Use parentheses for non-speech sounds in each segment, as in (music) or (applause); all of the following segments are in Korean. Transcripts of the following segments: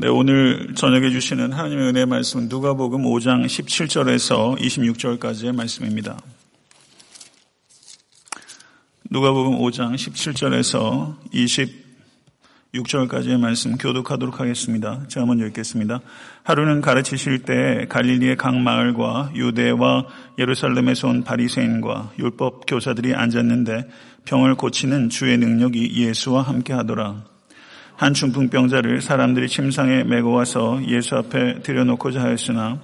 네, 오늘 저녁에 주시는 하나님의 은혜 말씀은 누가복음 5장 17절에서 26절까지의 말씀입니다. 누가복음 5장 17절에서 26절까지의 말씀 교독하도록 하겠습니다. 제가 먼저 읽겠습니다. 하루는 가르치실 때 갈릴리의 각 마을과 유대와 예루살렘에서 온 바리새인과 율법 교사들이 앉았는데 병을 고치는 주의 능력이 예수와 함께 하더라. 한 중풍병자를 사람들이 침상에 메고 와서 예수 앞에 들여놓고자 하였으나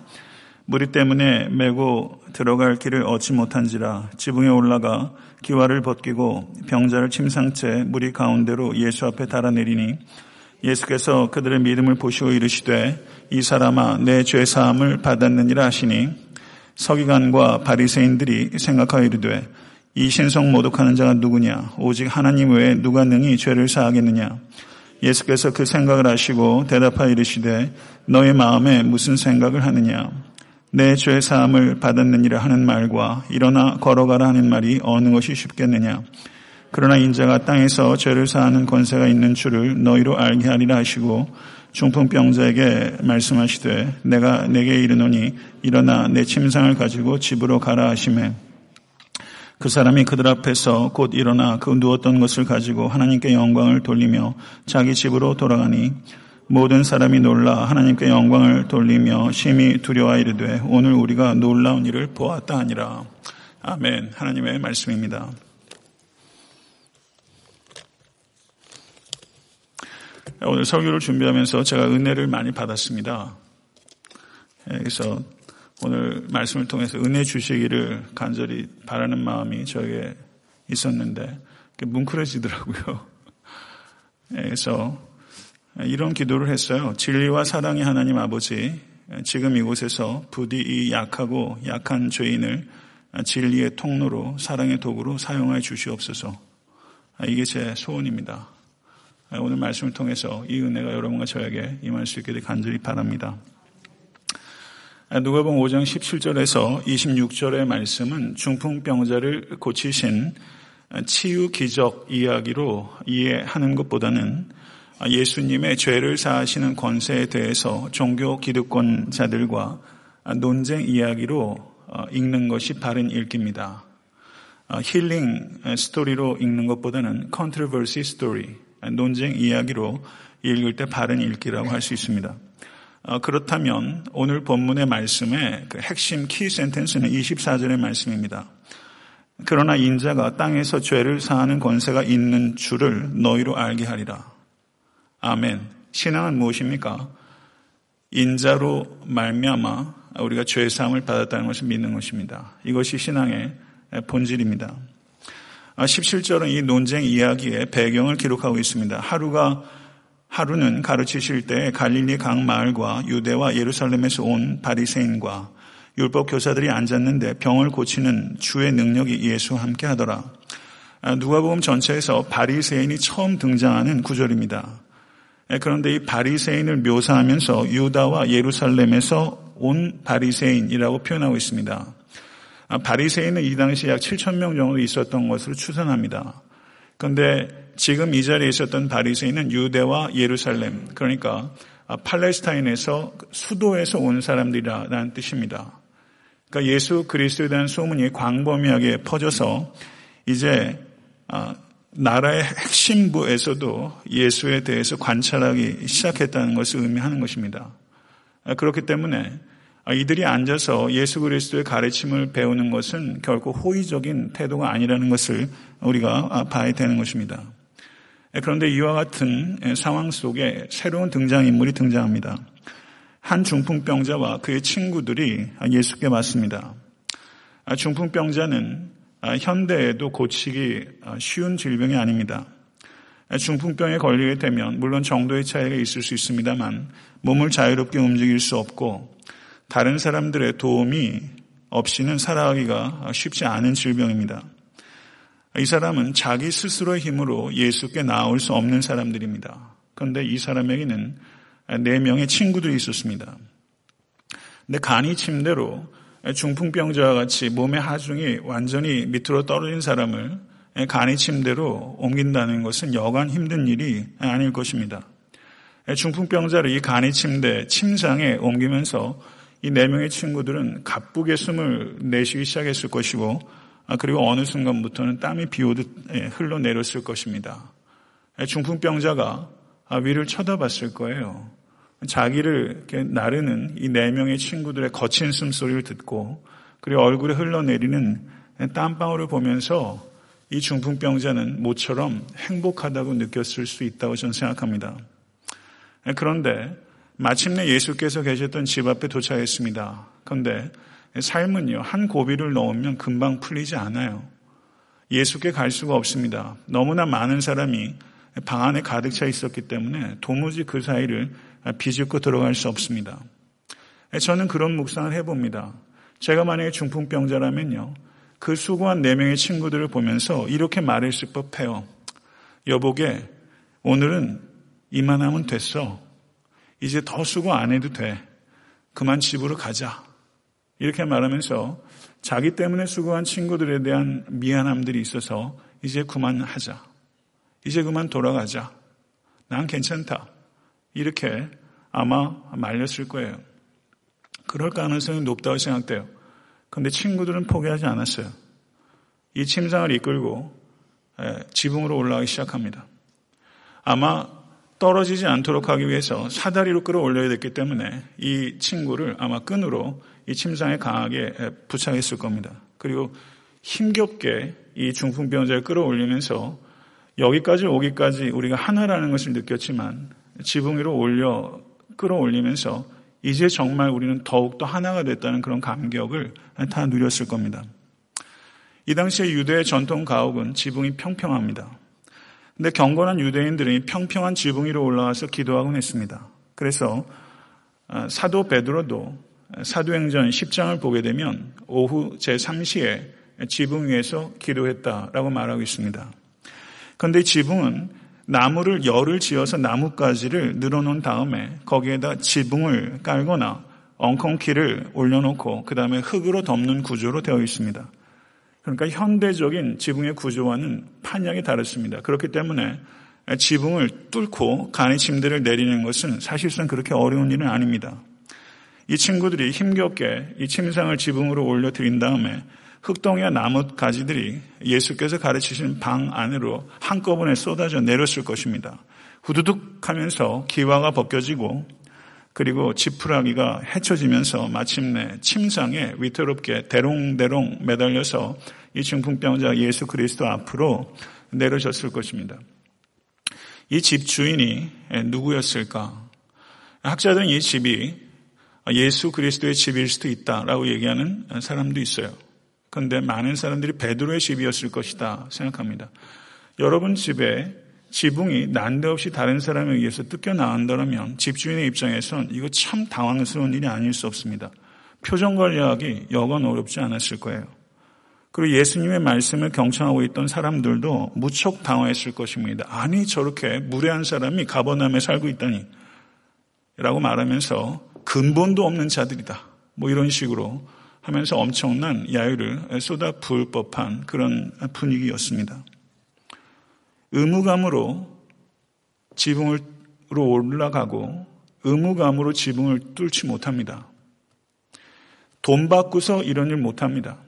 무리 때문에 메고 들어갈 길을 얻지 못한지라 지붕에 올라가 기와를 벗기고 병자를 침상채 무리 가운데로 예수 앞에 달아내리니 예수께서 그들의 믿음을 보시고 이르시되 이 사람아 내 죄 사함을 받았느니라 하시니 서기관과 바리새인들이 생각하여 이르되 이 신성 모독하는 자가 누구냐? 오직 하나님 외에 누가 능히 죄를 사하겠느냐 예수께서 그 생각을 하시고 대답하여 이르시되 너의 마음에 무슨 생각을 하느냐? 내 죄 사함을 받았느니라 하는 말과 일어나 걸어가라 하는 말이 어느 것이 쉽겠느냐? 그러나 인자가 땅에서 죄를 사하는 권세가 있는 줄을 너희로 알게 하리라 하시고 중풍병자에게 말씀하시되 내가 내게 이르노니 일어나 내 침상을 가지고 집으로 가라 하시매 그 사람이 그들 앞에서 곧 일어나 그 누웠던 것을 가지고 하나님께 영광을 돌리며 자기 집으로 돌아가니 모든 사람이 놀라 하나님께 영광을 돌리며 심히 두려워 이르되 오늘 우리가 놀라운 일을 보았다 하니라. 아멘. 하나님의 말씀입니다. 오늘 설교를 준비하면서 제가 은혜를 많이 받았습니다. 예, 그래서 오늘 말씀을 통해서 은혜 주시기를 간절히 바라는 마음이 저에게 있었는데 뭉클해지더라고요. (laughs) 예, 그래서 이런 기도를 했어요. 진리와 사랑의 하나님 아버지, 지금 이곳에서 부디 이 약하고 약한 죄인을 진리의 통로로 사랑의 도구로 사용하여 주시옵소서. 이게 제 소원입니다. 오늘 말씀을 통해서 이 은혜가 여러분과 저에게 임할 수 있기를 간절히 바랍니다. 누가복음 5장 17절에서 26절의 말씀은 중풍병자를 고치신 치유 기적 이야기로 이해하는 것보다는 예수님의 죄를 사하시는 권세에 대해서 종교 기득권자들과 논쟁 이야기로 읽는 것이 바른 읽기입니다. 힐링 스토리로 읽는 것보다는 controversy story, 논쟁 이야기로 읽을 때 바른 읽기라고 할 수 있습니다. 어, 그렇다면 오늘 본문의 말씀의 그 핵심 키 센텐스는 24절의 말씀입니다. 그러나 인자가 땅에서 죄를 사하는 권세가 있는 줄을 너희로 알게 하리라. 아멘. 신앙은 무엇입니까? 인자로 말미암아 우리가 죄 사함을 받았다는 것을 믿는 것입니다. 이것이 신앙의 본질입니다. 17절은 아, 이 논쟁 이야기의 배경을 기록하고 있습니다. 하루가 하루는 가르치실 때 갈릴리 각 마을과 유대와 예루살렘에서 온 바리새인과 율법 교사들이 앉았는데 병을 고치는 주의 능력이 예수와 함께 하더라. 아, 누가복음 전체에서 바리새인이 처음 등장하는 구절입니다. 예, 그런데 이 바리새인을 묘사하면서 유다와 예루살렘에서 온 바리새인이라고 표현하고 있습니다. 아, 바리새인은 이 당시 약 7천 명 정도 있었던 것으로 추산합니다. 그런데 지금 이 자리에 있었던 바리새인은 유대와 예루살렘 그러니까 팔레스타인에서 수도에서 온 사람들이라는 뜻입니다. 그러니까 예수 그리스도에 대한 소문이 광범위하게 퍼져서 이제 아, 나라의 핵심부에서도 예수에 대해서 관찰하기 시작했다는 것을 의미하는 것입니다. 아, 그렇기 때문에 이들이 앉아서 예수 그리스도의 가르침을 배우는 것은 결코 호의적인 태도가 아니라는 것을 우리가 봐야 되는 것입니다. 예, 그런데 이와 같은 예, 상황 속에 새로운 등장인물이 등장합니다. 한 중풍병자와 그의 친구들이 예수께 맞습니다. 아, 중풍병자는 아, 현대에도 고치기 아, 쉬운 질병이 아닙니다. 중풍병에 걸리게 되면 물론 정도의 차이가 있을 수 있습니다만 몸을 자유롭게 움직일 수 없고 다른 사람들의 도움이 없이는 살아가기가 쉽지 않은 질병입니다. 이 사람은 자기 스스로의 힘으로 예수께 나올 수 없는 사람들입니다. 그런데 이 사람에게는 네 명의 친구들이 있었습니다. 근데 간이 침대로 중풍병자와 같이 몸의 하중이 완전히 밑으로 떨어진 사람을 간이 침대로 옮긴다는 것은 여간 힘든 일이 아닐 것입니다. 중풍병자를 이 간이 침대, 침상에 옮기면서 이 네 명의 친구들은 가쁘게 숨을 내쉬기 시작했을 것이고, 아, 그리고 어느 순간부터는 땀이 비오듯 예, 흘러내렸을 것입니다. 중풍병자가 아, 위를 쳐다봤을 거예요. 자기를 나르는 이 네 명의 친구들의 거친 숨소리를 듣고, 그리고 얼굴에 흘러내리는 땀방울을 보면서 이 중풍병자는 모처럼 행복하다고 느꼈을 수 있다고 저는 생각합니다. 그런데 마침내 예수께서 계셨던 집 앞에 도착했습니다. 그런데 삶은요, 한 고비를 넣으면 금방 풀리지 않아요. 예수께 갈 수가 없습니다. 너무나 많은 사람이 방 안에 가득 차 있었기 때문에 도무지 그 사이를 비집고 들어갈 수 없습니다. 저는 그런 묵상을 해봅니다. 제가 만약에 중풍병자라면요, 그 수고한 네 명의 친구들을 보면서 이렇게 말했을 법해요. 여보게, 오늘은 이만하면 됐어. 이제 더 수고 안 해도 돼. 그만 집으로 가자. 이렇게 말하면서 자기 때문에 수고한 친구들에 대한 미안함들이 있어서 이제 그만하자. 이제 그만 돌아가자. 난 괜찮다. 이렇게 아마 말렸을 거예요. 그럴 가능성이 높다고 생각돼요. 그런데 친구들은 포기하지 않았어요. 이 침상을 이끌고 지붕으로 올라가기 시작합니다. 아마 떨어지지 않도록 하기 위해서 사다리로 끌어올려야 됐기 때문에 이 친구를 아마 끈으로 이 침상에 강하게 부착했을 겁니다. 그리고 힘겹게 이 중풍병자를 끌어올리면서 여기까지 오기까지 우리가 하나라는 것을 느꼈지만 지붕 위로 올려 끌어올리면서 이제 정말 우리는 더욱더 하나가 됐다는 그런 감격을 다 누렸을 겁니다. 이 당시에 유대의 전통 가옥은 지붕이 평평합니다. 근데 경건한 유대인들이 평평한 지붕 위로 올라와서 기도하곤 했습니다. 그래서 아, 사도 베드로도 사도행전 10장을 보게 되면 오후 제3시에 지붕 위에서 기도했다라고 말하고 있습니다. 그런데 지붕은 나무를 열을 지어서 나뭇가지를 늘어놓은 다음에 거기에다 지붕을 깔거나 엉컨키를 올려놓고 그 다음에 흙으로 덮는 구조로 되어 있습니다. 그러니까 현대적인 지붕의 구조와는 판약이 다릅니다. 그렇기 때문에 지붕을 뚫고 간의 침대를 내리는 것은 사실상 그렇게 어려운 일은 아닙니다. 이 친구들이 힘겹게 이 침상을 지붕으로 올려드린 다음에 흙덩이와 나무 가지들이 예수께서 가르치신 방 안으로 한꺼번에 쏟아져 내렸을 것입니다. 후두둑 하면서 기와가 벗겨지고 그리고 지푸라기가 헤쳐지면서 마침내 침상에 위태롭게 대롱대롱 매달려서 이 중풍병자 예수 그리스도 앞으로 내려졌을 것입니다. 이 집 주인이 누구였을까? 학자들은 이 집이 예수 그리스도의 집일 수도 있다라고 얘기하는 사람도 있어요. 그런데 많은 사람들이 베드로의 집이었을 것이다 생각합니다. 여러분 집에 지붕이 난데없이 다른 사람에 의해서 뜯겨 나온다면 집주인의 입장에선 이거 참 당황스러운 일이 아닐 수 없습니다. 표정 관리하기 여건 어렵지 않았을 거예요. 그리고 예수님의 말씀을 경청하고 있던 사람들도 무척 당황했을 것입니다. 아니 저렇게 무례한 사람이 가버남에 살고 있다니 라고 말하면서 근본도 없는 자들이다. 뭐 이런 식으로 하면서 엄청난 야유를 쏟아 부을 법한 그런 분위기였습니다. 의무감으로 지붕으로 올라가고 의무감으로 지붕을 뚫지 못합니다. 돈 받고서 이런 일 못합니다.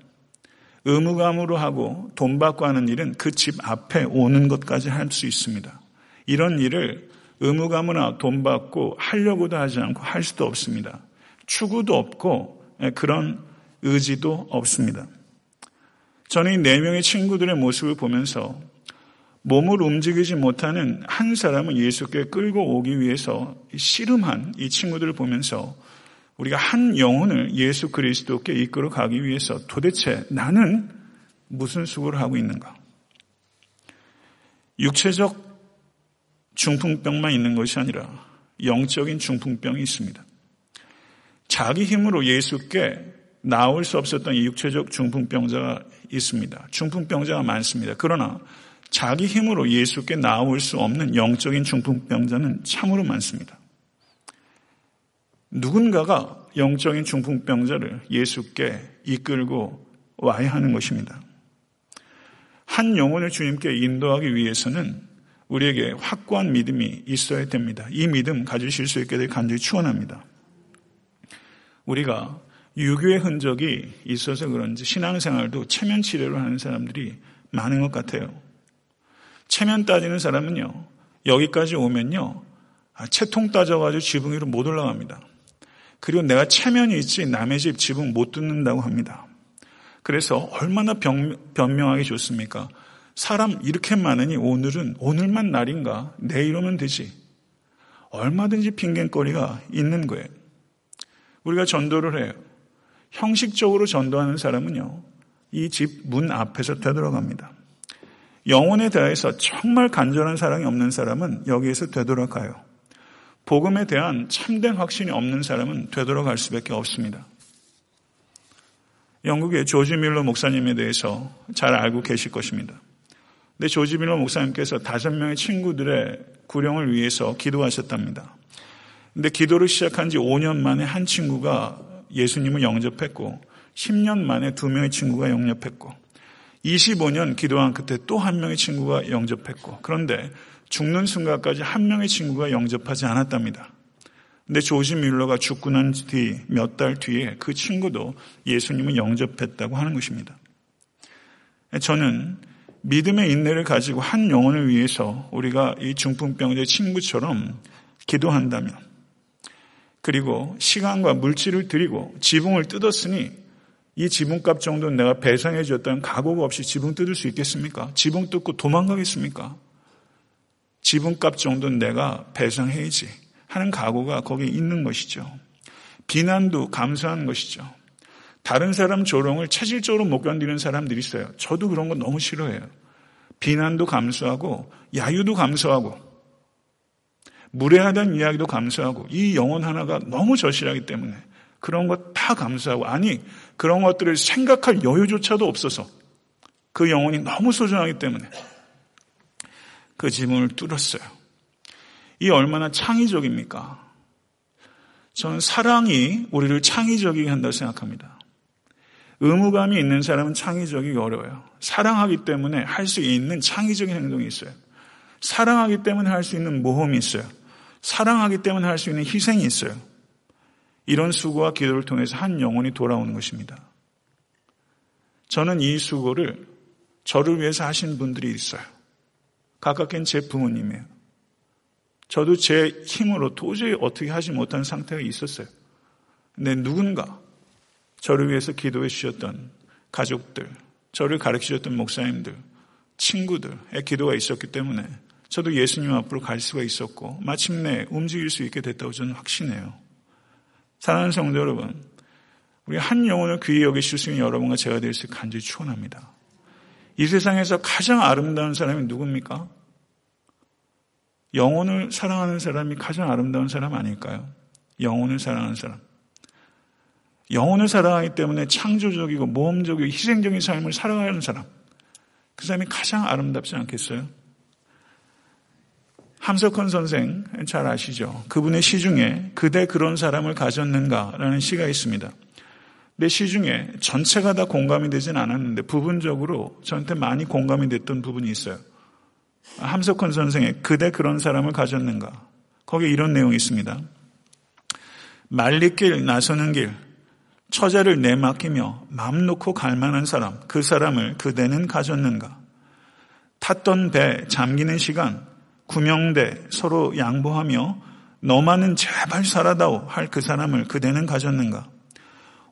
의무감으로 하고 돈 받고 하는 일은 그 집 앞에 오는 것까지 할 수 있습니다. 이런 일을 의무감으로 돈 받고 하려고도 하지 않고 할 수도 없습니다. 추구도 없고 그런 의지도 없습니다. 저는 이 네 명의 친구들의 모습을 보면서 몸을 움직이지 못하는 한 사람을 예수께 끌고 오기 위해서 씨름한 이 친구들을 보면서 우리가 한 영혼을 예수 그리스도께 이끌어 가기 위해서 도대체 나는 무슨 수고를 하고 있는가? 육체적 중풍병만 있는 것이 아니라 영적인 중풍병이 있습니다. 자기 힘으로 예수께 나올 수 없었던 이 육체적 중풍병자가 있습니다. 중풍병자가 많습니다. 그러나 자기 힘으로 예수께 나올 수 없는 영적인 중풍병자는 참으로 많습니다. 누군가가 영적인 중풍병자를 예수께 이끌고 와야 하는 것입니다. 한 영혼을 주님께 인도하기 위해서는 우리에게 확고한 믿음이 있어야 됩니다. 이 믿음 가지실 수 있게 될 간절히 추원합니다. 우리가 유교의 흔적이 있어서 그런지 신앙생활도 체면 치료를 하는 사람들이 많은 것 같아요. 체면 따지는 사람은요, 여기까지 오면요, 아, 채통 따져가지고 지붕 위로 못 올라갑니다. 그리고 내가 체면이 있지 남의 집 지붕 못 뜯는다고 합니다. 그래서 얼마나 변, 변명하기 좋습니까? 사람 이렇게 많으니 오늘은 오늘만 날인가 내일 오면 되지. 얼마든지 핑계거리가 있는 거예요. 우리가 전도를 해요. 형식적으로 전도하는 사람은요. 이 집 문 앞에서 되돌아갑니다. 영혼에 대해서 정말 간절한 사랑이 없는 사람은 여기에서 되돌아가요. 복음에 대한 참된 확신이 없는 사람은 되돌아갈 수밖에 없습니다. 영국의 조지 밀러 목사님에 대해서 잘 알고 계실 것입니다. 근데 조지 밀러 목사님께서 다섯 명의 친구들의 구령을 위해서 기도하셨답니다. 근데 기도를 시작한 지 5년 만에 한 친구가 예수님을 영접했고 10년 만에 두 명의 친구가 영접했고 25년 기도한 끝에 또 한 명의 친구가 영접했고 그런데 죽는 순간까지 한 명의 친구가 영접하지 않았답니다. 근데 조지 밀러가 죽고 난 뒤 몇 달 뒤에 그 친구도 예수님을 영접했다고 하는 것입니다. 저는 믿음의 인내를 가지고 한 영혼을 위해서 우리가 이 중풍병자의 친구처럼 기도한다면 그리고 시간과 물질을 드리고 지붕을 뜯었으니 이 지붕값 정도는 내가 배상해 줬다는 각오가 없이 지붕 뜯을 수 있겠습니까? 지붕 뜯고 도망가겠습니까? 지붕값 정도는 내가 배상해야지 하는 각오가 거기에 있는 것이죠. 비난도 감수하는 것이죠. 다른 사람 조롱을 체질적으로 못 견디는 사람들이 있어요. 저도 그런 거 너무 싫어해요. 비난도 감수하고 야유도 감수하고 무례하다는 이야기도 감수하고 이 영혼 하나가 너무 절실하기 때문에 그런 것 다 감수하고 아니 그런 것들을 생각할 여유조차도 없어서 그 영혼이 너무 소중하기 때문에 그 지문을 뚫었어요. 이 얼마나 창의적입니까? 저는 사랑이 우리를 창의적이게 한다고 생각합니다. 의무감이 있는 사람은 창의적이기 어려워요. 사랑하기 때문에 할 수 있는 창의적인 행동이 있어요. 사랑하기 때문에 할 수 있는 모험이 있어요. 사랑하기 때문에 할 수 있는 희생이 있어요. 이런 수고와 기도를 통해서 한 영혼이 돌아오는 것입니다. 저는 이 수고를 저를 위해서 하신 분들이 있어요. 가깝게는 제 부모님이에요. 저도 제 힘으로 도저히 어떻게 하지 못한 상태가 있었어요. 근데 누군가 저를 위해서 기도해 주셨던 가족들, 저를 가르쳐 주셨던 목사님들, 친구들의 기도가 있었기 때문에 저도 예수님 앞으로 갈 수가 있었고 마침내 움직일 수 있게 됐다고 저는 확신해요. 사랑하는 성도 여러분, 우리 한 영혼을 귀히 여기실 수 있는 여러분과 제가 될 수 간절히 축원합니다. 이 세상에서 가장 아름다운 사람이 누굽니까? 영혼을 사랑하는 사람이 가장 아름다운 사람 아닐까요? 영혼을 사랑하는 사람. 영혼을 사랑하기 때문에 창조적이고 모험적이고 희생적인 삶을 살아가는 사람. 그 사람이 가장 아름답지 않겠어요? 함석헌 선생 잘 아시죠? 그분의 시 중에 그대 그런 사람을 가졌는가라는 시가 있습니다. 내 시 중에 전체가 다 공감이 되진 않았는데 부분적으로 저한테 많이 공감이 됐던 부분이 있어요. 함석헌 선생의 그대 그런 사람을 가졌는가? 거기에 이런 내용이 있습니다. 말리길 나서는 길, 처자를 내맡기며 맘 놓고 갈 만한 사람, 그 사람을 그대는 가졌는가? 탔던 배 잠기는 시간, 구명대 서로 양보하며 너만은 제발 살아다오 할 그 사람을 그대는 가졌는가?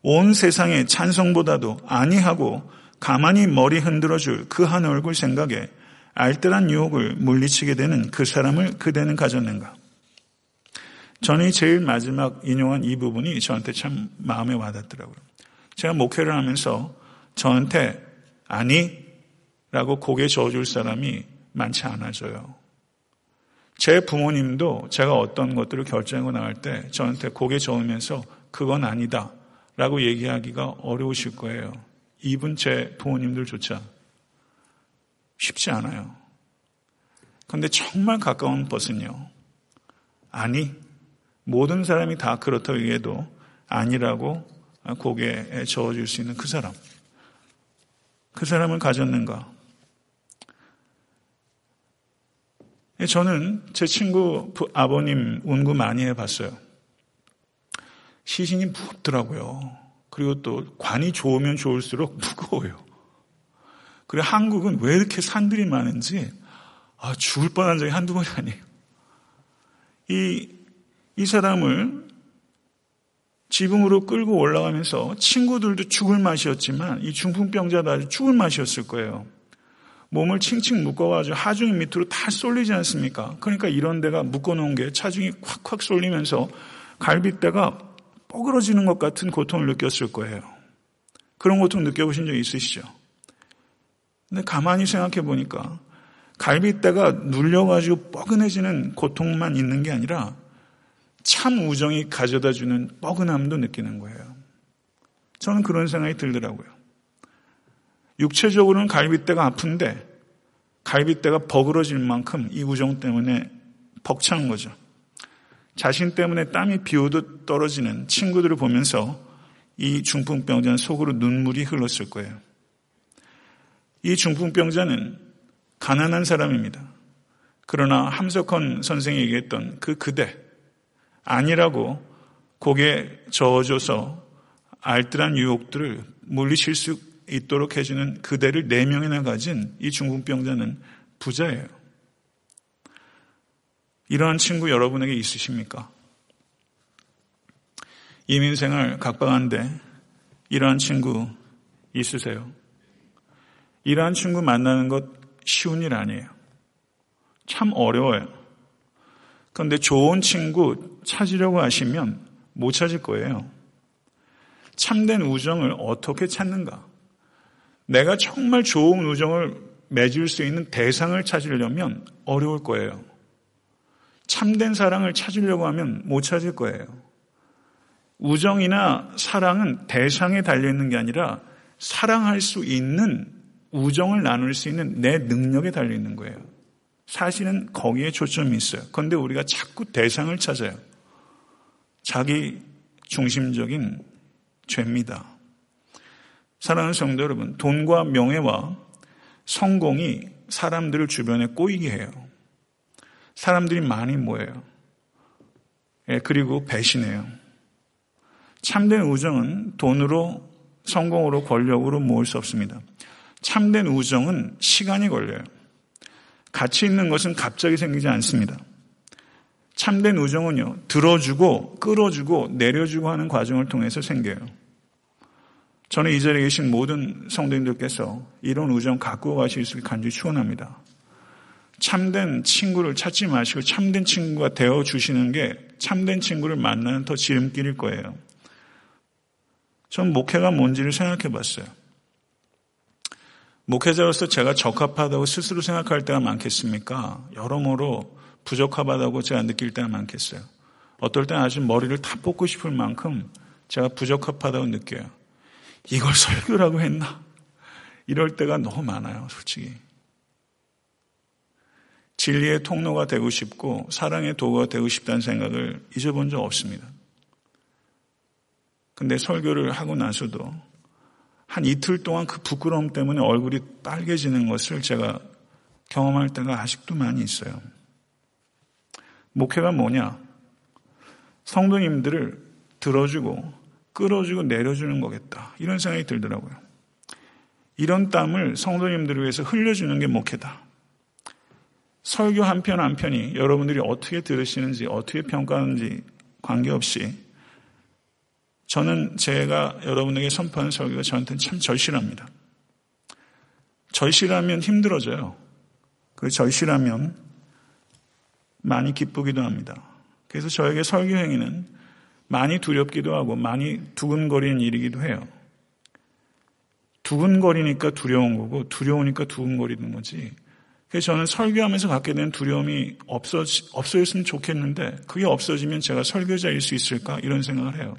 온 세상의 찬성보다도 아니하고 가만히 머리 흔들어 줄 그 한 얼굴 생각에 알뜰한 유혹을 물리치게 되는 그 사람을 그대는 가졌는가? 저는 제일 마지막 인용한 이 부분이 저한테 참 마음에 와닿더라고요. 제가 목회를 하면서 저한테 아니 라고 고개 저어줄 사람이 많지 않아져요. 제 부모님도 제가 어떤 것들을 결정하고 나갈 때 저한테 고개 저으면서 그건 아니다 라고 얘기하기가 어려우실 거예요. 이분 제 부모님들조차 쉽지 않아요. 그런데 정말 가까운 것은요. 아니, 모든 사람이 다 그렇다고 얘기해도 아니라고 고개에 저어줄 수 있는 그 사람. 그 사람을 가졌는가? 저는 제 친구 아버님 운구 많이 해봤어요. 시신이 무겁더라고요. 그리고 또 관이 좋으면 좋을수록 (laughs) 무거워요. 그리고 한국은 왜 이렇게 산들이 많은지 아, 죽을 뻔한 적이 한두 번이 아니에요. 이, 이 사람을 지붕으로 끌고 올라가면서 친구들도 죽을 맛이었지만 이 중풍병자도 아주 죽을 맛이었을 거예요. 몸을 칭칭 묶어가지고 하중 밑으로 다 쏠리지 않습니까? 그러니까 이런 데가 묶어놓은 게 차중이 콱콱 쏠리면서 갈비뼈가 뻐그러지는 것 같은 고통을 느꼈을 거예요. 그런 고통 느껴보신 적 있으시죠? 근데 가만히 생각해 보니까 갈비뼈가 눌려가지고 뻐근해지는 고통만 있는 게 아니라 참 우정이 가져다 주는 뻐근함도 느끼는 거예요. 저는 그런 생각이 들더라고요. 육체적으로는 갈비뼈가 아픈데 갈비뼈가 버그러질 만큼 이 우정 때문에 벅찬 거죠. 자신 때문에 땀이 비 오듯 떨어지는 친구들을 보면서 이 중풍병자는 속으로 눈물이 흘렀을 거예요. 이 중풍병자는 가난한 사람입니다. 그러나 함석헌 선생이 얘기했던 그 그대 아니라고 고개 저어줘서 알뜰한 유혹들을 물리칠 수 있도록 해주는 그대를 네 명이나 가진 이 중풍병자는 부자예요. 이러한 친구 여러분에게 있으십니까? 이민생활 각박한데 이러한 친구 있으세요? 이러한 친구 만나는 것 쉬운 일 아니에요. 참 어려워요. 그런데 좋은 친구 찾으려고 하시면 못 찾을 거예요. 참된 우정을 어떻게 찾는가? 내가 정말 좋은 우정을 맺을 수 있는 대상을 찾으려면 어려울 거예요. 참된 사랑을 찾으려고 하면 못 찾을 거예요. 우정이나 사랑은 대상에 달려있는 게 아니라 사랑할 수 있는 우정을 나눌 수 있는 내 능력에 달려 있는 거예요. 사실은 거기에 초점이 있어요. 그런데 우리가 자꾸 대상을 찾아요. 자기 중심적인 죄입니다. 사랑하는 성도 여러분, 돈과 명예와 성공이 사람들을 주변에 꼬이게 해요. 사람들이 많이 모여요. 예, 그리고 배신해요. 참된 우정은 돈으로, 성공으로, 권력으로 모을 수 없습니다. 참된 우정은 시간이 걸려요. 가치 있는 것은 갑자기 생기지 않습니다. 참된 우정은요, 들어주고, 끌어주고, 내려주고 하는 과정을 통해서 생겨요. 저는 이 자리에 계신 모든 성도님들께서 이런 우정 갖고 가실 수 있게 간절히 축원합니다. 참된 친구를 찾지 마시고 참된 친구가 되어 주시는 게 참된 친구를 만나는 더 지름길일 거예요. 전 목회가 뭔지를 생각해 봤어요. 목회자로서 제가 적합하다고 스스로 생각할 때가 많겠습니까? 여러모로 부적합하다고 제가 느낄 때가 많겠어요. 어떨 땐 아주 머리를 다 뽑고 싶을 만큼 제가 부적합하다고 느껴요. 이걸 설교라고 했나? 이럴 때가 너무 많아요, 솔직히. 진리의 통로가 되고 싶고 사랑의 도구가 되고 싶다는 생각을 잊어본 적 없습니다. 근데 설교를 하고 나서도 한 이틀 동안 그 부끄러움 때문에 얼굴이 빨개지는 것을 제가 경험할 때가 아직도 많이 있어요. 목회가 뭐냐? 성도님들을 들어주고 끌어주고 내려주는 거겠다. 이런 생각이 들더라고요. 이런 땀을 성도님들을 위해서 흘려주는 게 목회다. 설교 한 편 한 편이 여러분들이 어떻게 들으시는지, 어떻게 평가하는지 관계없이 저는 제가 여러분에게 선포하는 설교가 저한테는 참 절실합니다. 절실하면 힘들어져요. 그 절실하면 많이 기쁘기도 합니다. 그래서 저에게 설교 행위는 많이 두렵기도 하고 많이 두근거리는 일이기도 해요. 두근거리니까 두려운 거고 두려우니까 두근거리는 거지. 그래서 저는 설교하면서 갖게 된 두려움이 없어, 없어졌으면 좋겠는데 그게 없어지면 제가 설교자일 수 있을까? 이런 생각을 해요.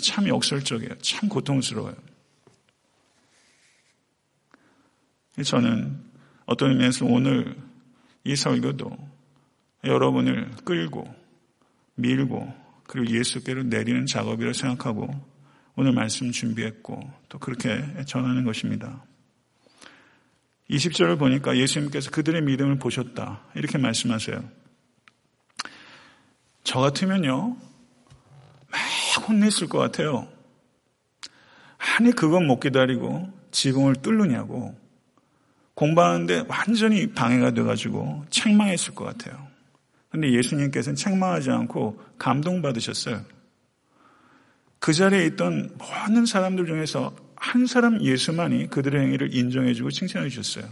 참 역설적이에요. 참 고통스러워요. 저는 어떤 의미에서 오늘 이 설교도 여러분을 끌고 밀고 그리고 예수께로 내리는 작업이라 생각하고 오늘 말씀 준비했고 또 그렇게 전하는 것입니다. 20절을 보니까 예수님께서 그들의 믿음을 보셨다. 이렇게 말씀하세요. 저 같으면요, 막 혼냈을 것 같아요. 아니, 그건 못 기다리고 지붕을 뚫느냐고. 공부하는데 완전히 방해가 돼가지고 책망했을 것 같아요. 근데 예수님께서는 책망하지 않고 감동받으셨어요. 그 자리에 있던 모든 사람들 중에서 한 사람 예수만이 그들의 행위를 인정해주고 칭찬해 주셨어요.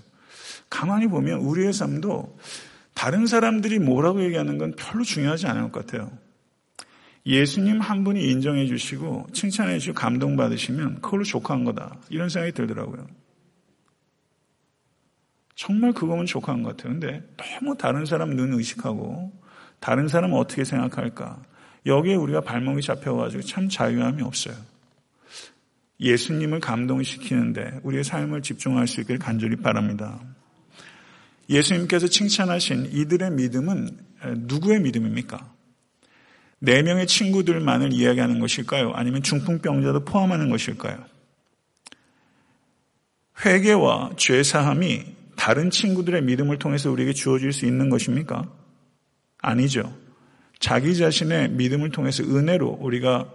가만히 보면 우리의 삶도 다른 사람들이 뭐라고 얘기하는 건 별로 중요하지 않을 것 같아요. 예수님 한 분이 인정해 주시고 칭찬해 주시고 감동받으시면 그걸로 족한 거다. 이런 생각이 들더라고요. 정말 그거면 족한 것 같아요. 근데 너무 다른 사람 눈 의식하고 다른 사람은 어떻게 생각할까? 여기에 우리가 발목이 잡혀가지고 참 자유함이 없어요. 예수님을 감동시키는데 우리의 삶을 집중할 수 있기를 간절히 바랍니다. 예수님께서 칭찬하신 이들의 믿음은 누구의 믿음입니까? 네 명의 친구들만을 이야기하는 것일까요? 아니면 중풍병자도 포함하는 것일까요? 회개와 죄사함이 다른 친구들의 믿음을 통해서 우리에게 주어질 수 있는 것입니까? 아니죠. 자기 자신의 믿음을 통해서 은혜로 우리가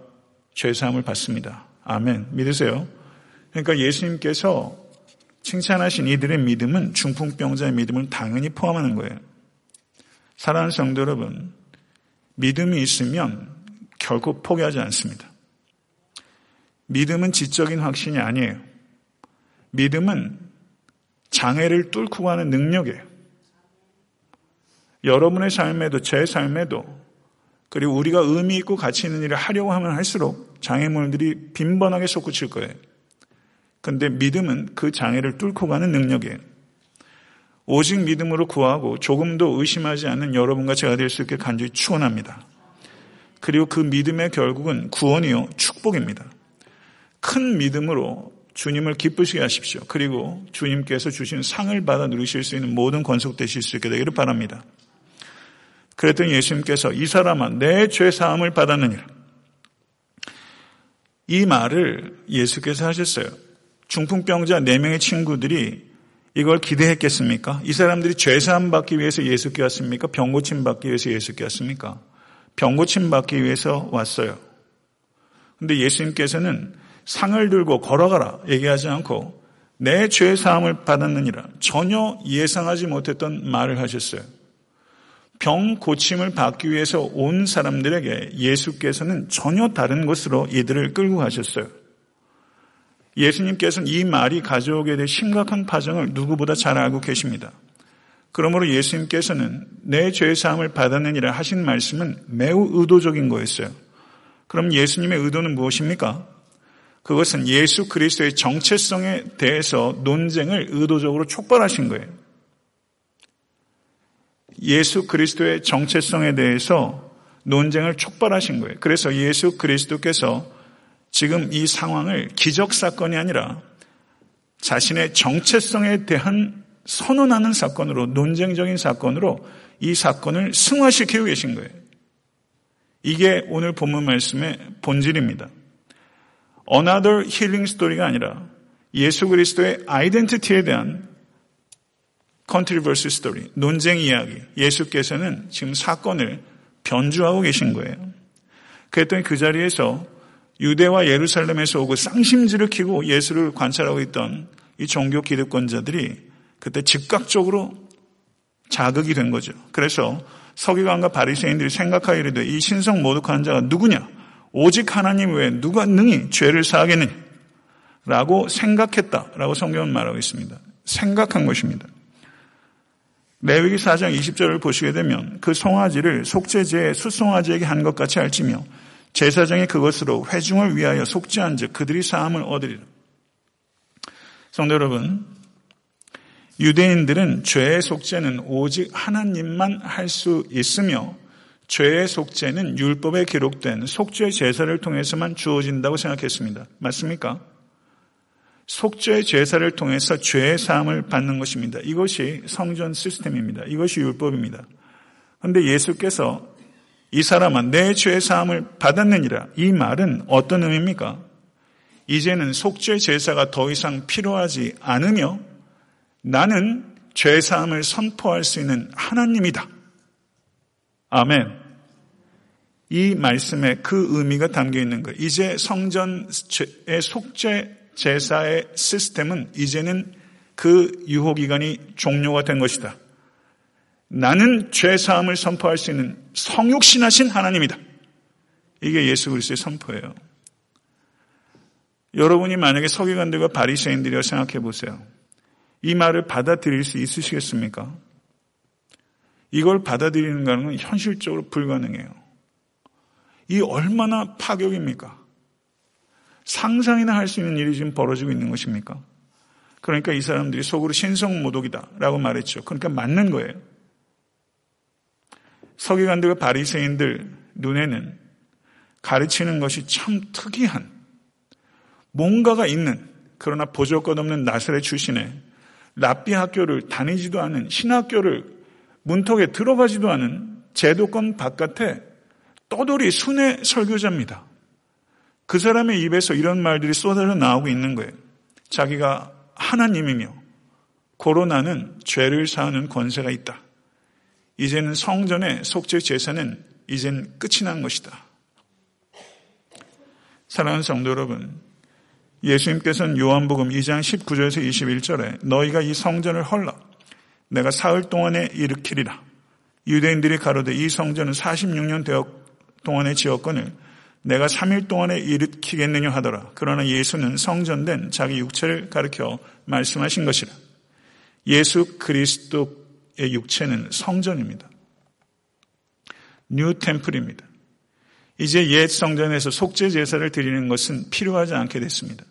죄사함을 받습니다. 아멘. 믿으세요? 그러니까 예수님께서 칭찬하신 이들의 믿음은 중풍병자의 믿음을 당연히 포함하는 거예요. 사랑하는 성도 여러분, 믿음이 있으면 결코 포기하지 않습니다. 믿음은 지적인 확신이 아니에요. 믿음은 장애를 뚫고 가는 능력이에요. 여러분의 삶에도 제 삶에도 그리고 우리가 의미 있고 가치 있는 일을 하려고 하면 할수록 장애물들이 빈번하게 솟구칠 거예요. 근데 믿음은 그 장애를 뚫고 가는 능력이에요. 오직 믿음으로 구하고 조금도 의심하지 않는 여러분과 제가 될 수 있게 간절히 축원합니다. 그리고 그 믿음의 결국은 구원이요 축복입니다. 큰 믿음으로 주님을 기쁘시게 하십시오. 그리고 주님께서 주신 상을 받아 누리실 수 있는 모든 권속 되실 수 있게 되기를 바랍니다. 그랬더니 예수님께서 이 사람아 내 죄 사함을 받았느니라. 이 말을 예수께서 하셨어요. 중풍병자 네 명의 친구들이 이걸 기대했겠습니까? 이 사람들이 죄 사함 받기 위해서 예수께 왔습니까? 병 고침 받기 위해서 예수께 왔습니까? 병 고침 받기 위해서 왔어요. 근데 예수님께서는 상을 들고 걸어가라 얘기하지 않고 내 죄 사함을 받았느니라 전혀 예상하지 못했던 말을 하셨어요. 병 고침을 받기 위해서 온 사람들에게 예수께서는 전혀 다른 것으로 이들을 끌고 가셨어요. 예수님께서는 이 말이 가져오게 될 심각한 파정을 누구보다 잘 알고 계십니다. 그러므로 예수님께서는 내 죄사함을 받았느니라 하신 말씀은 매우 의도적인 거였어요. 그럼 예수님의 의도는 무엇입니까? 그것은 예수 그리스도의 정체성에 대해서 논쟁을 의도적으로 촉발하신 거예요. 예수 그리스도의 정체성에 대해서 논쟁을 촉발하신 거예요. 그래서 예수 그리스도께서 지금 이 상황을 기적 사건이 아니라 자신의 정체성에 대한 선언하는 사건으로 논쟁적인 사건으로 이 사건을 승화시키고 계신 거예요. 이게 오늘 본문 말씀의 본질입니다. another healing story가 아니라 예수 그리스도의 identity에 대한 controversy story, 논쟁 이야기. 예수께서는 지금 사건을 변주하고 계신 거예요. 그랬더니 그 자리에서 유대와 예루살렘에서 오고 쌍심지를 키고 예수를 관찰하고 있던 이 종교 기득권자들이 그때 즉각적으로 자극이 된 거죠. 그래서 서기관과 바리새인들이 생각하기를 이 신성 모독하는 자가 누구냐? 오직 하나님 외에 누가 능히 죄를 사하겠느냐? 라고 생각했다 라고 성경은 말하고 있습니다. 생각한 것입니다. 레위기 4장 20절을 보시게 되면 그 송아지를 속죄제의 수송아지에게 한 것 같이 알지며 제사장이 그것으로 회중을 위하여 속죄한 즉 그들이 사함을 얻으리라. 성도 여러분, 유대인들은 죄의 속죄는 오직 하나님만 할 수 있으며 죄의 속죄는 율법에 기록된 속죄 제사를 통해서만 주어진다고 생각했습니다. 맞습니까? 속죄 제사를 통해서 죄의 사함을 받는 것입니다. 이것이 성전 시스템입니다. 이것이 율법입니다. 그런데 예수께서 이 사람아 내 죄의 사함을 받았느니라 이 말은 어떤 의미입니까? 이제는 속죄 제사가 더 이상 필요하지 않으며 나는 죄 사함을 선포할 수 있는 하나님이다. 아멘. 이 말씀에 그 의미가 담겨 있는 거예요. 이제 성전의 속죄 제사의 시스템은 이제는 그 유효 기간이 종료가 된 것이다. 나는 죄사함을 선포할 수 있는 성육신하신 하나님이다. 이게 예수 그리스도의 선포예요. 여러분이 만약에 서기관들과 바리새인들이라 생각해 보세요. 이 말을 받아들일 수 있으시겠습니까? 이걸 받아들이는 것은 현실적으로 불가능해요. 이 얼마나 파격입니까? 상상이나 할 수 있는 일이 지금 벌어지고 있는 것입니까? 그러니까 이 사람들이 속으로 신성모독이다라고 말했죠. 그러니까 맞는 거예요. 서기관들과 바리새인들 눈에는 가르치는 것이 참 특이한 뭔가가 있는 그러나 보조것없는 나사렛 출신의 랍비 학교를 다니지도 않은 신학교를 문턱에 들어가지도 않은 제도권 바깥에 떠돌이 순회 설교자입니다. 그 사람의 입에서 이런 말들이 쏟아져 나오고 있는 거예요. 자기가 하나님이며 코로나는 죄를 사하는 권세가 있다. 이제는 성전의 속죄 제사는 이젠 끝이 난 것이다. 사랑하는 성도 여러분, 예수님께서는 요한복음 2장 19절에서 21절에 너희가 이 성전을 헐라 내가 사흘 동안에 일으키리라. 유대인들이 가로되 이 성전은 46년 되었 동안에 지었거늘 내가 3일 동안에 일으키겠느냐 하더라. 그러나 예수는 성전된 자기 육체를 가르켜 말씀하신 것이라. 예수 그리스도의 육체는 성전입니다. new temple입니다. 이제 옛 성전에서 속죄 제사를 드리는 것은 필요하지 않게 됐습니다.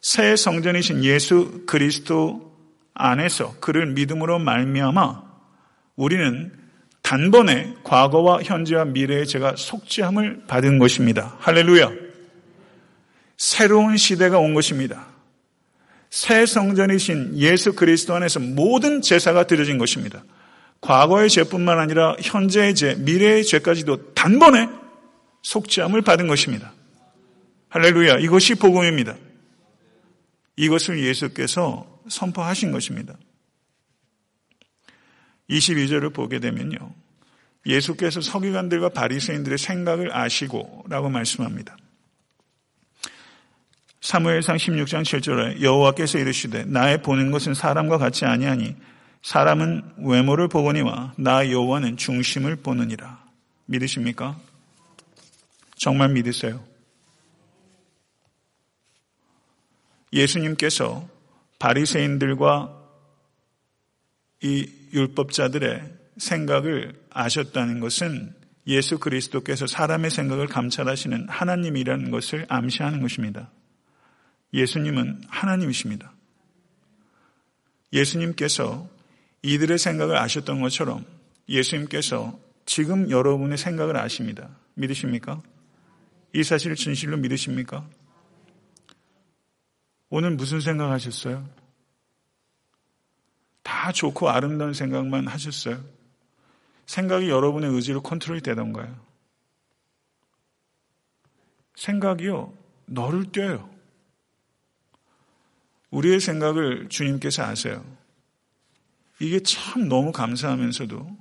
새 성전이신 예수 그리스도 안에서 그를 믿음으로 말미암아 우리는 단번에 과거와 현재와 미래의 제가 속죄함을 받은 것입니다. 할렐루야. 새로운 시대가 온 것입니다. 새 성전이신 예수 그리스도 안에서 모든 제사가 드려진 것입니다. 과거의 죄뿐만 아니라 현재의 죄, 미래의 죄까지도 단번에 속죄함을 받은 것입니다. 할렐루야. 이것이 복음입니다. 이것을 예수께서 선포하신 것입니다. 22절을 보게 되면요. 예수께서 서기관들과 바리새인들의 생각을 아시고라고 말씀합니다. 사무엘상 16장 7절에 여호와께서 이르시되 나의 보는 것은 사람과 같이 아니하니 사람은 외모를 보거니와 나 여호와는 중심을 보느니라. 믿으십니까? 정말 믿으세요? 예수님께서 바리새인들과 이 율법자들의 생각을 아셨다는 것은 예수 그리스도께서 사람의 생각을 감찰하시는 하나님이라는 것을 암시하는 것입니다. 예수님은 하나님이십니다. 예수님께서 이들의 생각을 아셨던 것처럼 예수님께서 지금 여러분의 생각을 아십니다. 믿으십니까? 이 사실을 진실로 믿으십니까? 오늘 무슨 생각하셨어요? 다 좋고 아름다운 생각만 하셨어요? 생각이 여러분의 의지로 컨트롤이 되던가요? 생각이요, 너를 떼요. 우리의 생각을 주님께서 아세요. 이게 참 너무 감사하면서도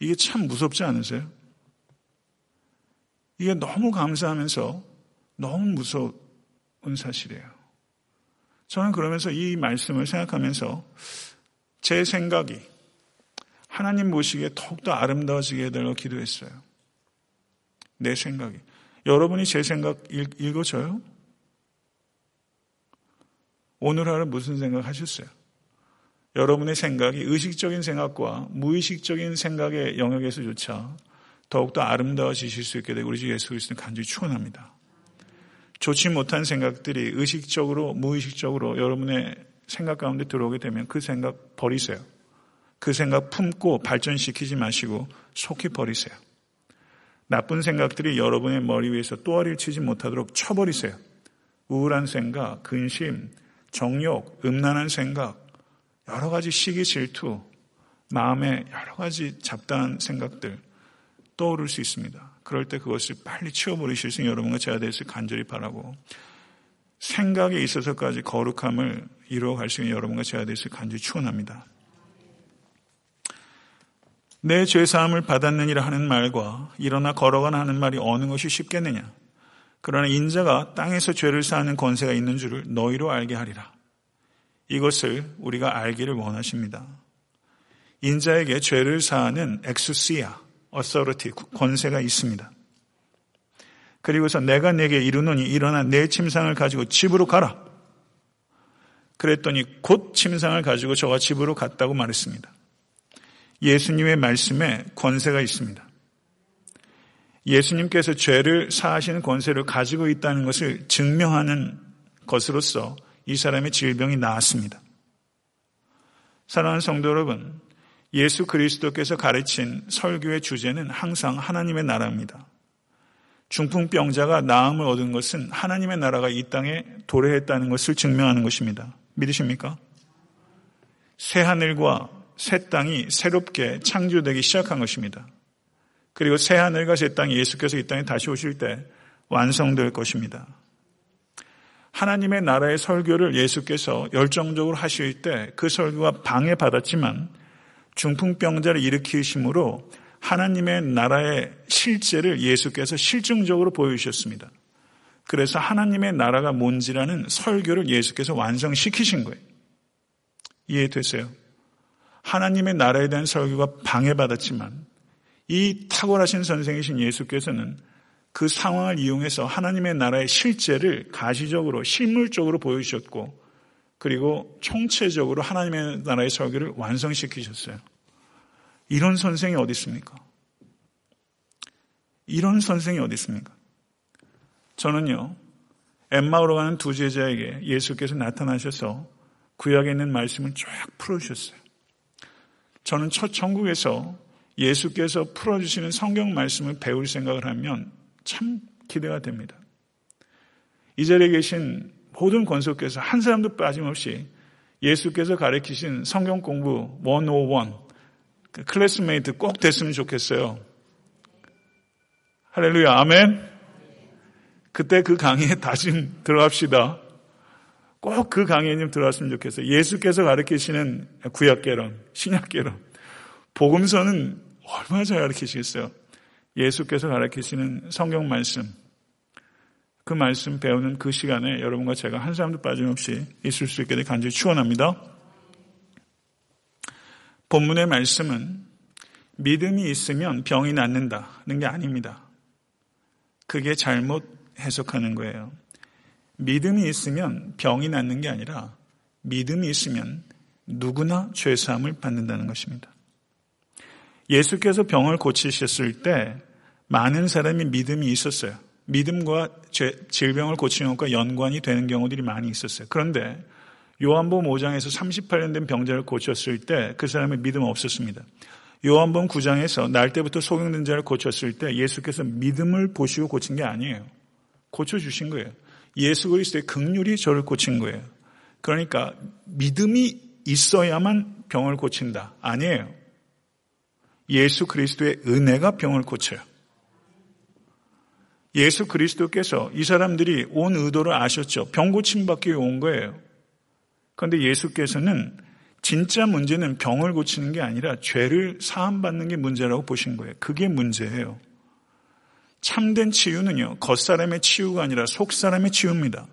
이게 참 무섭지 않으세요? 이게 너무 감사하면서 너무 무서운 사실이에요. 저는 그러면서 이 말씀을 생각하면서 제 생각이 하나님 보시기에 더욱더 아름다워지게 해달라고 기도했어요. 내 생각이. 여러분이 제 생각 읽, 어줘요 오늘 하루 무슨 생각 하셨어요? 여러분의 생각이 의식적인 생각과 무의식적인 생각의 영역에서조차 더욱더 아름다워지실 수 있게 되고 우리 주 예수 그리스도는 간절히 축원합니다. 좋지 못한 생각들이 의식적으로 무의식적으로 여러분의 생각 가운데 들어오게 되면 그 생각 버리세요. 그 생각 품고 발전시키지 마시고 속히 버리세요. 나쁜 생각들이 여러분의 머리 위에서 또아리를 치지 못하도록 쳐버리세요. 우울한 생각, 근심, 정욕, 음란한 생각, 여러 가지 시기 질투, 마음에 여러 가지 잡다한 생각들 떠오를 수 있습니다. 그럴 때 그것을 빨리 치워버리실 수 있는 여러분과 제가 될수 간절히 바라고 생각에 있어서까지 거룩함을 이루어갈 수 있는 여러분과 제가 되수 간절히 축원합니다. 내 죄사함을 받았느니라 하는 말과 일어나 걸어가나 하는 말이 어느 것이 쉽겠느냐. 그러나 인자가 땅에서 죄를 사하는 권세가 있는 줄을 너희로 알게 하리라. 이것을 우리가 알기를 원하십니다. 인자에게 죄를 사하는 엑수시아, 어서리티, 권세가 있습니다. 그리고서 내가 내게 이르노니 일어나 내 침상을 가지고 집으로 가라. 그랬더니 곧 침상을 가지고 저가 집으로 갔다고 말했습니다. 예수님의 말씀에 권세가 있습니다. 예수님께서 죄를 사하시는 권세를 가지고 있다는 것을 증명하는 것으로서 이 사람의 질병이 나았습니다. 사랑하는 성도 여러분, 예수 그리스도께서 가르친 설교의 주제는 항상 하나님의 나라입니다. 중풍병자가 나음을 얻은 것은 하나님의 나라가 이 땅에 도래했다는 것을 증명하는 것입니다. 믿으십니까? 새 하늘과 새 땅이 새롭게 창조되기 시작한 것입니다. 그리고 새 하늘과 새 땅이 예수께서 이 땅에 다시 오실 때 완성될 것입니다. 하나님의 나라의 설교를 예수께서 열정적으로 하실 때 그 설교가 방해받았지만 중풍병자를 일으키심으로 하나님의 나라의 실제를 예수께서 실증적으로 보여주셨습니다. 그래서 하나님의 나라가 뭔지라는 설교를 예수께서 완성시키신 거예요. 이해됐어요? 하나님의 나라에 대한 설교가 방해받았지만 이 탁월하신 선생이신 예수께서는 그 상황을 이용해서 하나님의 나라의 실제를 가시적으로 실물적으로 보여주셨고 그리고 총체적으로 하나님의 나라의 설교를 완성시키셨어요. 이런 선생이 어디 있습니까? 이런 선생이 어디 있습니까? 저는요, 엠마오로 가는 두 제자에게 예수께서 나타나셔서 구약에 있는 말씀을 쫙 풀어주셨어요. 저는 첫 천국에서 예수께서 풀어주시는 성경 말씀을 배울 생각을 하면 참 기대가 됩니다. 이 자리에 계신 모든 권속께서 한 사람도 빠짐없이 예수께서 가르치신 성경 공부 101그 classmate 꼭 됐으면 좋겠어요. 할렐루야, 아멘. 그때 그 강의에 (laughs) 다시 들어갑시다. 꼭 그 강의에 좀 들어왔으면 좋겠어요. 예수께서 가르치시는 구약계론, 신약계론. 복음서는 얼마나 잘 가르치시겠어요? 예수께서 가르치시는 성경 말씀. 그 말씀 배우는 그 시간에 여러분과 제가 한 사람도 빠짐없이 있을 수 있게 되 간절히 축원합니다. 본문의 말씀은 믿음이 있으면 병이 낫는다는 게 아닙니다. 그게 잘못 해석하는 거예요. 믿음이 있으면 병이 낫는 게 아니라 믿음이 있으면 누구나 죄사함을 받는다는 것입니다. 예수께서 병을 고치셨을 때 많은 사람이 믿음이 있었어요. 믿음과 죄, 질병을 고치는 것과 연관이 되는 경우들이 많이 있었어요. 그런데 요한복음 5장에서 38년 된 병자를 고쳤을 때 그 사람의 믿음 없었습니다. 요한복음 9장에서 날 때부터 소경된 자를 고쳤을 때 예수께서 믿음을 보시고 고친 게 아니에요. 고쳐 주신 거예요. 예수 그리스도의 극률이 저를 고친 거예요. 그러니까 믿음이 있어야만 병을 고친다. 아니에요. 예수 그리스도의 은혜가 병을 고쳐요. 예수 그리스도께서 이 사람들이 온 의도를 아셨죠. 병 고침 받기 위해 온 거예요. 그런데 예수께서는 진짜 문제는 병을 고치는 게 아니라 죄를 사함받는 게 문제라고 보신 거예요. 그게 문제예요. 참된 치유는요, 겉사람의 치유가 아니라 속사람의 치유입니다.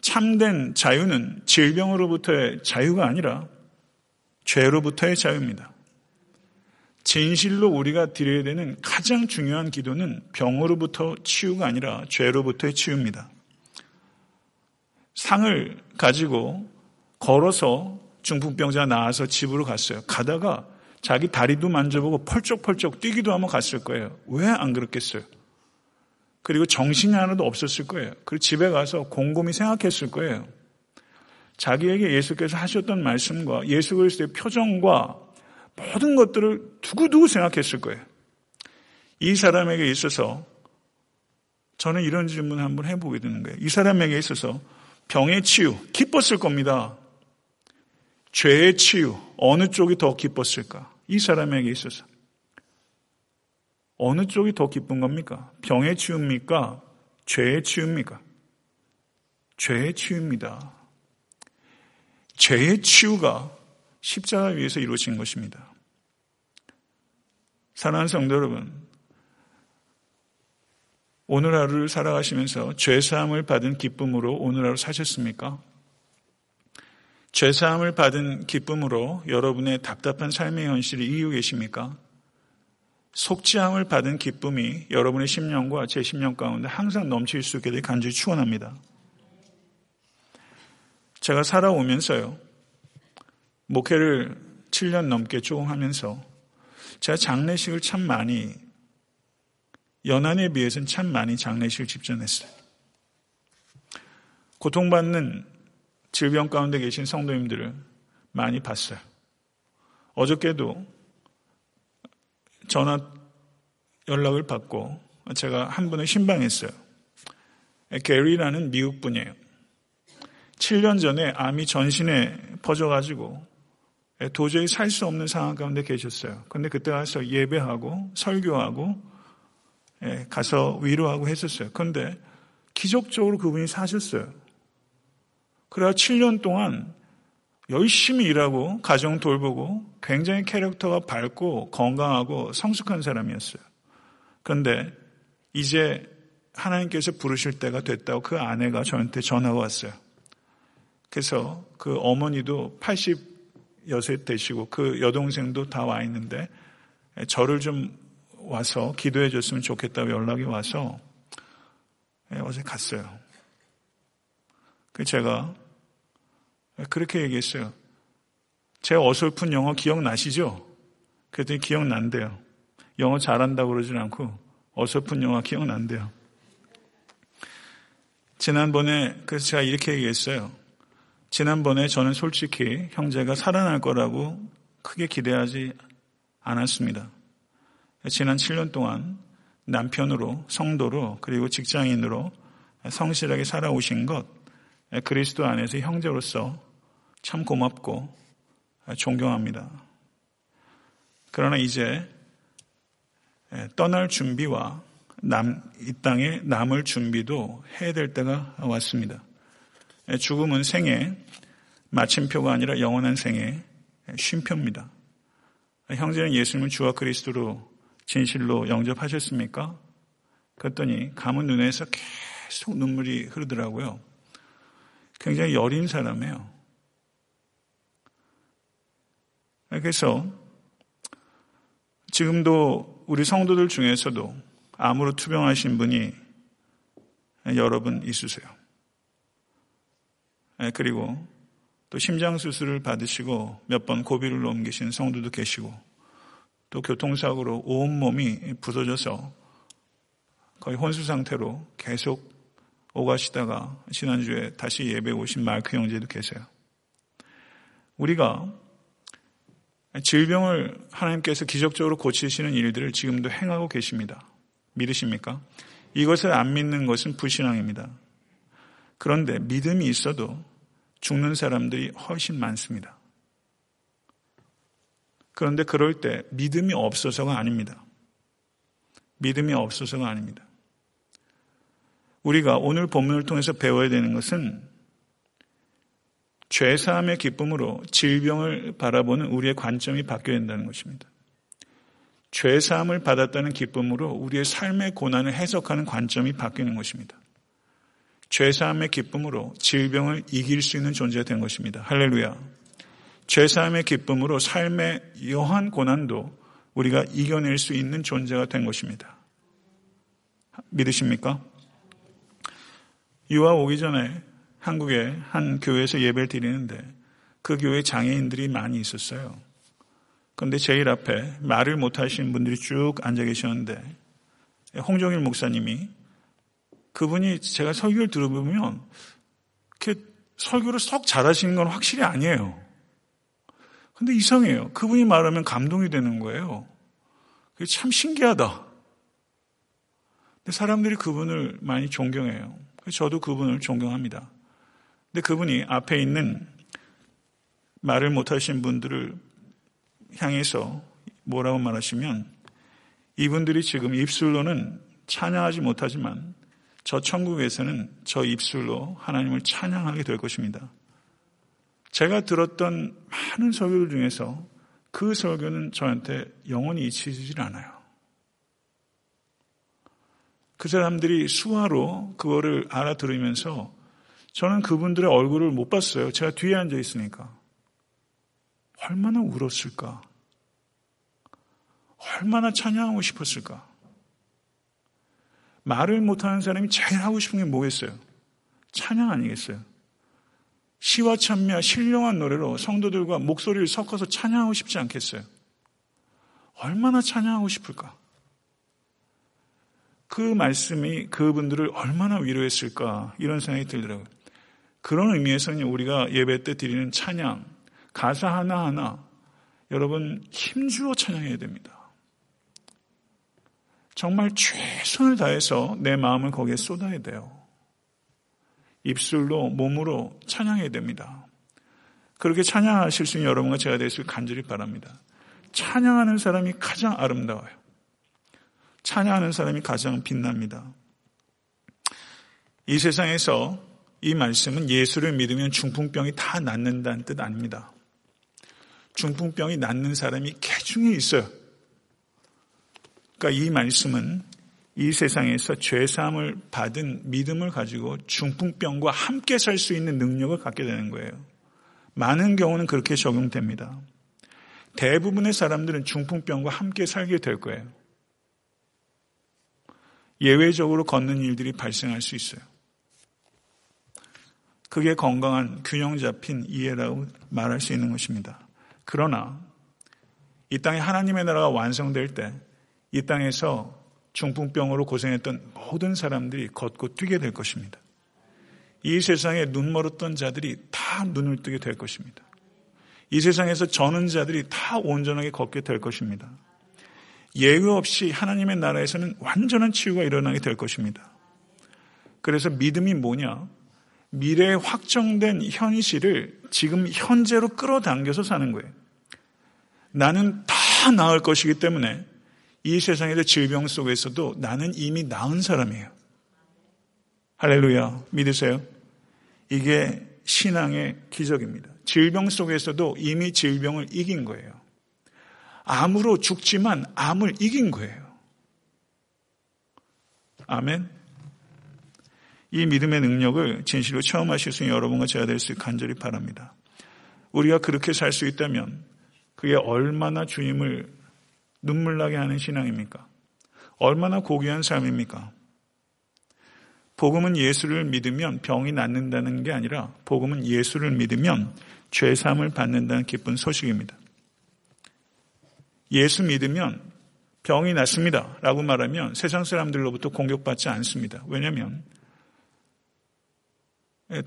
참된 자유는 질병으로부터의 자유가 아니라 죄로부터의 자유입니다. 진실로 우리가 드려야 되는 가장 중요한 기도는 병으로부터 치유가 아니라 죄로부터의 치유입니다. 상을 가지고 걸어서 중풍병자 나와서 집으로 갔어요. 가다가 자기 다리도 만져보고 펄쩍펄쩍 뛰기도 하면 갔을 거예요. 왜 안 그렇겠어요? 그리고 정신이 하나도 없었을 거예요. 그리고 집에 가서 곰곰이 생각했을 거예요. 자기에게 예수께서 하셨던 말씀과 예수 그리스도의 표정과 모든 것들을 두고두고 생각했을 거예요. 이 사람에게 있어서 저는 이런 질문을 한번 해보게 되는 거예요. 이 사람에게 있어서 병의 치유, 기뻤을 겁니다. 죄의 치유, 어느 쪽이 더 기뻤을까? 이 사람에게 있어서. 어느 쪽이 더 기쁜 겁니까? 병의 치유입니까? 죄의 치유입니까? 죄의 치유입니다. 죄의 치유가 십자가 위에서 이루어진 것입니다. 사랑하는 성도 여러분, 오늘 하루를 살아가시면서 죄사함을 받은 기쁨으로 오늘 하루 사셨습니까? 죄사함을 받은 기쁨으로 여러분의 답답한 삶의 현실을 이기고 계십니까? 속죄함을 받은 기쁨이 여러분의 심령과 제 심령 가운데 항상 넘칠 수 있게 되 간절히 축원합니다. 제가 살아오면서요. 목회를 7년 넘게 조금 하면서 제가 장례식을 참 많이 연한에 비해서는 참 많이 장례식을 집전했어요. 고통받는 질병 가운데 계신 성도님들을 많이 봤어요. 어저께도 전화 연락을 받고 제가 한 분을 신방했어요. 게리라는 미국 분이에요. 7년 전에 암이 전신에 퍼져가지고 도저히 살 수 없는 상황 가운데 계셨어요. 근데 그때 가서 예배하고 설교하고 가서 위로하고 했었어요. 그런데 기적적으로 그분이 사셨어요. 그래야 7년 동안 열심히 일하고 가정 돌보고 굉장히 캐릭터가 밝고 건강하고 성숙한 사람이었어요. 그런데 이제 하나님께서 부르실 때가 됐다고 그 아내가 저한테 전화가 왔어요. 그래서 그 어머니도 80 여세 되시고 그 여동생도 다 와 있는데 저를 좀 와서 기도해 줬으면 좋겠다고 연락이 와서 어제 갔어요. 그 제가 그렇게 얘기했어요. 제 어설픈 영어 기억나시죠? 그랬더니 기억난대요. 영어 잘한다고 그러진 않고 어설픈 영어 기억난대요. 지난번에 그래서 제가 이렇게 얘기했어요. 지난번에 저는 솔직히 형제가 살아날 거라고 크게 기대하지 않았습니다. 지난 7년 동안 남편으로, 성도로, 그리고 직장인으로 성실하게 살아오신 것, 그리스도 안에서 형제로서 참 고맙고 존경합니다. 그러나 이제 떠날 준비와 남, 이 땅에 남을 준비도 해야 될 때가 왔습니다. 죽음은 생애, 마침표가 아니라 영원한 생애, 쉼표입니다. 형제는 예수님을 주와 그리스도로 진실로 영접하셨습니까? 그랬더니 감은 눈에서 계속 눈물이 흐르더라고요. 굉장히 여린 사람이에요. 그래서 지금도 우리 성도들 중에서도 암으로 투병하신 분이 여러 분 있으세요. 그리고 또 심장 수술을 받으시고 몇 번 고비를 넘기신 성도도 계시고 또 교통사고로 온 몸이 부서져서 거의 혼수 상태로 계속 오가시다가 지난주에 다시 예배 오신 마크 형제도 계세요. 우리가 질병을 하나님께서 기적적으로 고치시는 일들을 지금도 행하고 계십니다. 믿으십니까? 이것을 안 믿는 것은 불신앙입니다. 그런데 믿음이 있어도 죽는 사람들이 훨씬 많습니다. 그런데 그럴 때 믿음이 없어서가 아닙니다. 믿음이 없어서가 아닙니다. 우리가 오늘 본문을 통해서 배워야 되는 것은 죄사함의 기쁨으로 질병을 바라보는 우리의 관점이 바뀌어야 된다는 것입니다. 죄사함을 받았다는 기쁨으로 우리의 삶의 고난을 해석하는 관점이 바뀌는 것입니다. 죄사함의 기쁨으로 질병을 이길 수 있는 존재가 된 것입니다. 할렐루야. 죄사함의 기쁨으로 삶의 여한 고난도 우리가 이겨낼 수 있는 존재가 된 것입니다. 믿으십니까? 유아 오기 전에 한국의 한 교회에서 예배를 드리는데 그 교회 장애인들이 많이 있었어요. 그런데 제일 앞에 말을 못하시는 분들이 쭉 앉아 계셨는데 홍종일 목사님이 그분이 제가 설교를 들어보면 이렇게 설교를 썩 잘하시는 건 확실히 아니에요. 근데 이상해요. 그분이 말하면 감동이 되는 거예요. 그게 참 신기하다. 근데 사람들이 그분을 많이 존경해요. 저도 그분을 존경합니다. 근데 그분이 앞에 있는 말을 못하신 분들을 향해서 뭐라고 말하시면 이분들이 지금 입술로는 찬양하지 못하지만 저 천국에서는 저 입술로 하나님을 찬양하게 될 것입니다. 제가 들었던 많은 설교들 중에서 그 설교는 저한테 영원히 잊히질 않아요. 그 사람들이 수화로 그거를 알아들으면서 저는 그분들의 얼굴을 못 봤어요. 제가 뒤에 앉아 있으니까. 얼마나 울었을까? 얼마나 찬양하고 싶었을까? 말을 못하는 사람이 제일 하고 싶은 게 뭐겠어요? 찬양 아니겠어요? 시와 찬미와 신령한 노래로 성도들과 목소리를 섞어서 찬양하고 싶지 않겠어요? 얼마나 찬양하고 싶을까? 그 말씀이 그분들을 얼마나 위로했을까 이런 생각이 들더라고요. 그런 의미에서는 우리가 예배 때 드리는 찬양, 가사 하나하나 여러분 힘주어 찬양해야 됩니다. 정말 최선을 다해서 내 마음을 거기에 쏟아야 돼요. 입술로 몸으로 찬양해야 됩니다. 그렇게 찬양하실 수 있는 여러분과 제가 되시길 간절히 바랍니다. 찬양하는 사람이 가장 아름다워요. 찬양하는 사람이 가장 빛납니다. 이 세상에서 이 말씀은 예수를 믿으면 중풍병이 다 낫는다는 뜻 아닙니다. 중풍병이 낫는 사람이 개중에 있어요. 그러니까 이 말씀은 이 세상에서 죄사함을 받은 믿음을 가지고 중풍병과 함께 살 수 있는 능력을 갖게 되는 거예요. 많은 경우는 그렇게 적용됩니다. 대부분의 사람들은 중풍병과 함께 살게 될 거예요. 예외적으로 걷는 일들이 발생할 수 있어요. 그게 건강한 균형 잡힌 이해라고 말할 수 있는 것입니다. 그러나 이 땅에 하나님의 나라가 완성될 때 이 땅에서 중풍병으로 고생했던 모든 사람들이 걷고 뛰게 될 것입니다. 이 세상에 눈 멀었던 자들이 다 눈을 뜨게 될 것입니다. 이 세상에서 저는 자들이 다 온전하게 걷게 될 것입니다. 예외 없이 하나님의 나라에서는 완전한 치유가 일어나게 될 것입니다. 그래서 믿음이 뭐냐? 미래에 확정된 현실을 지금 현재로 끌어당겨서 사는 거예요. 나는 다 나을 것이기 때문에 이 세상에서 질병 속에서도 나는 이미 나은 사람이에요. 할렐루야. 믿으세요? 이게 신앙의 기적입니다. 질병 속에서도 이미 질병을 이긴 거예요. 암으로 죽지만 암을 이긴 거예요. 아멘. 이 믿음의 능력을 진실로 체험하실 수 있는 여러분과 제가 될 수 간절히 바랍니다. 우리가 그렇게 살 수 있다면 그게 얼마나 주님을 눈물 나게 하는 신앙입니까? 얼마나 고귀한 삶입니까? 복음은 예수를 믿으면 병이 낫는다는 게 아니라 복음은 예수를 믿으면 죄삼을 받는다는 기쁜 소식입니다. 예수 믿으면 병이 낫습니다. 라고 말하면 세상 사람들로부터 공격받지 않습니다. 왜냐하면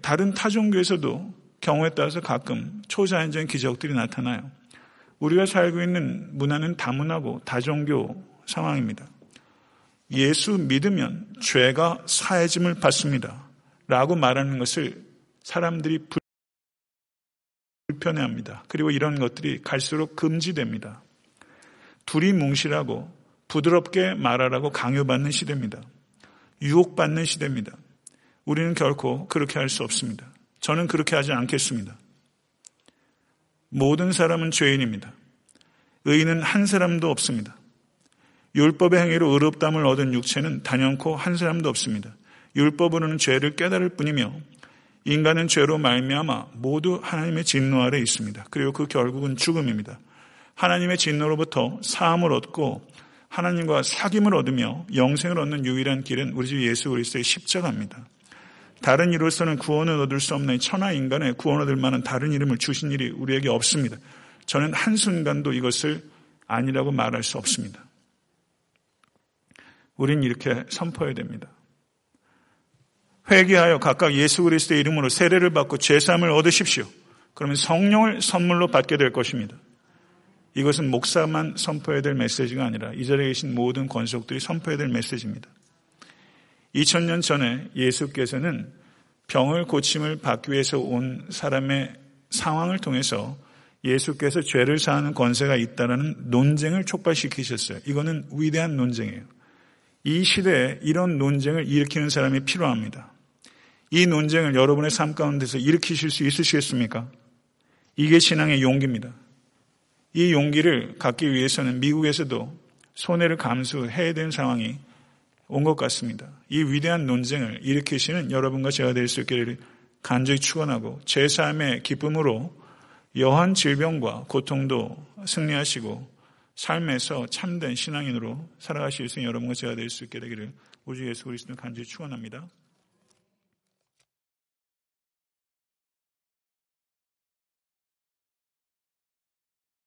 다른 타종교에서도 경우에 따라서 가끔 초자연적인 기적들이 나타나요. 우리가 살고 있는 문화는 다문화고 다종교 상황입니다. 예수 믿으면 죄가 사해짐을 받습니다. 라고 말하는 것을 사람들이 불편해합니다. 그리고 이런 것들이 갈수록 금지됩니다. 둘이 뭉실하고 부드럽게 말하라고 강요받는 시대입니다. 유혹받는 시대입니다. 우리는 결코 그렇게 할 수 없습니다. 저는 그렇게 하지 않겠습니다. 모든 사람은 죄인입니다. 의인은 한 사람도 없습니다. 율법의 행위로 의롭담을 얻은 육체는 단연코 한 사람도 없습니다. 율법으로는 죄를 깨달을 뿐이며 인간은 죄로 말미암아 모두 하나님의 진노 아래 있습니다. 그리고 그 결국은 죽음입니다. 하나님의 진노로부터 사함을 얻고 하나님과 사귐을 얻으며 영생을 얻는 유일한 길은 우리 주 예수 그리스도의 십자가입니다. 다른 이로서는 구원을 얻을 수 없는 천하 인간의 구원 얻을 만한 다른 이름을 주신 일이 우리에게 없습니다. 저는 한순간도 이것을 아니라고 말할 수 없습니다. 우린 이렇게 선포해야 됩니다. 회개하여 각각 예수 그리스도의 이름으로 세례를 받고 죄사함을 얻으십시오. 그러면 성령을 선물로 받게 될 것입니다. 이것은 목사만 선포해야 될 메시지가 아니라 이 자리에 계신 모든 권속들이 선포해야 될 메시지입니다. 2000년 전에 예수께서는 병을 고침을 받기 위해서 온 사람의 상황을 통해서 예수께서 죄를 사하는 권세가 있다는 논쟁을 촉발시키셨어요. 이거는 위대한 논쟁이에요. 이 시대에 이런 논쟁을 일으키는 사람이 필요합니다. 이 논쟁을 여러분의 삶 가운데서 일으키실 수 있으시겠습니까? 이게 신앙의 용기입니다. 이 용기를 갖기 위해서는 미국에서도 손해를 감수해야 되는 상황이 온 것 같습니다. 이 위대한 논쟁을 일으키시는 여러분과 제가 될 수 있기를 간절히 축원하고 제 삶의 기쁨으로 여한 질병과 고통도 승리하시고 삶에서 참된 신앙인으로 살아가실 수 있는 여러분과 제가 될 수 있게 되기를 우주 예수 그리스도 간절히 축원합니다.